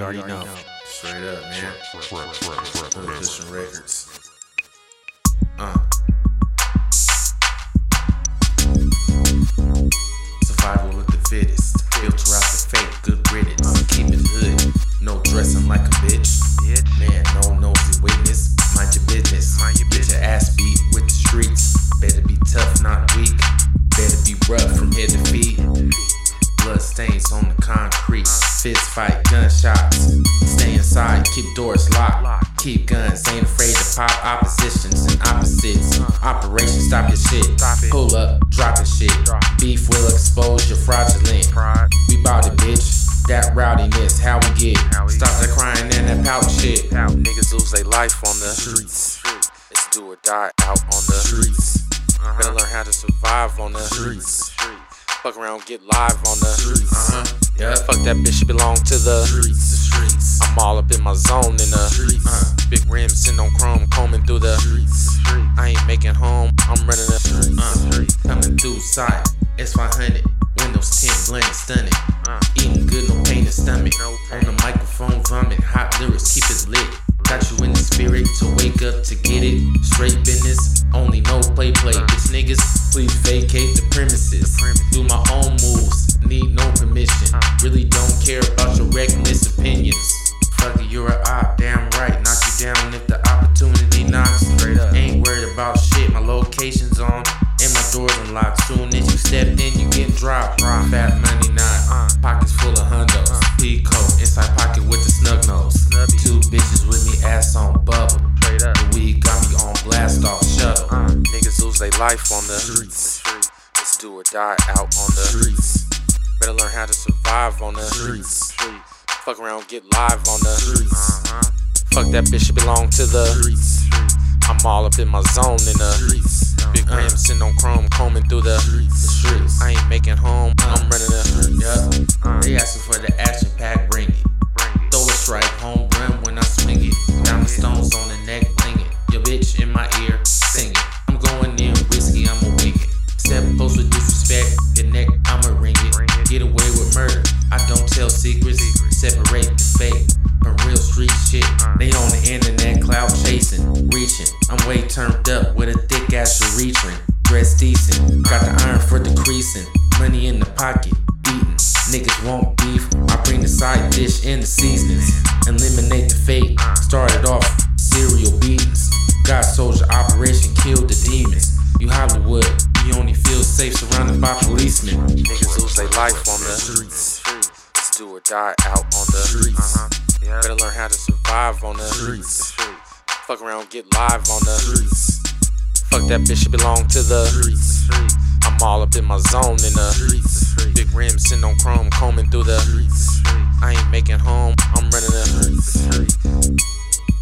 You already know. Straight up, man. Pushing records. Uh. Fist fight, gunshots. Stay inside, keep doors locked. Keep guns, ain't afraid to pop oppositions and opposites. Operation Stop Your Shit. Pull up, drop dropping shit. Beef will expose your fraudulent. We bout it, bitch. That rowdiness, how we get. Stop that crying and that pout shit. Niggas lose their life on the Streets. It's do or die out on the Streets. Uh-huh. Better learn how to survive on the Streets. Fuck around, get live on the Streets. Uh-huh. Yeah. Fuck that bitch, she belong to the Streets. The streets. I'm all up in my zone in the Streets. uh, big rims sitting on chrome, combing through the Streets. I ain't making home, I'm running the Streets. uh, coming through side. It's 500, windows tint, blended, stunning. Uh. Eating good, no pain in stomach. No On the microphone, vomit, hot lyrics, keep it lit. Got you in the spirit to wake up to get it. Straight business, only no play play. Bitch niggas, please vacate the premises. Do my own moves, care about your reckless opinions. Fuck it, you're a op, damn right. Knock you down if the opportunity knocks. Straight up. Ain't worried about shit, my location's on. And my door's unlocked. Soon as you step in, you get dropped. Fat money not. Uh. Pockets full of hundos. P coat, inside pocket with the snub nose. Snubby. Two bitches with me, ass on bubble. Straight up. The weed got me on blast off shuttle. Uh. Niggas lose their life on the Streets. It's do or die out on the Streets. Better learn how to survive on the Streets. Fuck around, get live on the Streets. Uh-huh. Fuck that bitch, she belong to the Streets. I'm all up in my zone in the Streets. Big Uh. rims sitting on chrome, combing through the Streets. streets. I ain't making home, I'm running the Uh. yeah. They asking for the action pack, bring it. Bring it. Throw a strike, home run when I swing it. Diamond stones on the neck, bling it. Your bitch in my ear, sing it. I'm going in whiskey, I'ma wing it. Step close with disrespect, your neck, I'ma ring it. Get away with murder. I don't tell secrets, separate the fake from real street shit. They on the internet, cloud chasing, reaching. I'm way turned up with a thick ass urethra. Dress decent, got the iron for the creasing. Money in the pocket, beating. Niggas want beef. I bring the side dish and the seasonings. Eliminate the fate. Started off serial beatings. God soldier operation killed the demons. You Hollywood, Their life on the Streets. It's do or die out on the Streets. Uh-huh. Yeah. Better learn how to survive on the Streets. Fuck around, get live on the Streets. Fuck that bitch, she belong to the Streets. I'm all up in my zone in the Streets. big rims sitting on chrome, combing through the Streets. I ain't making home,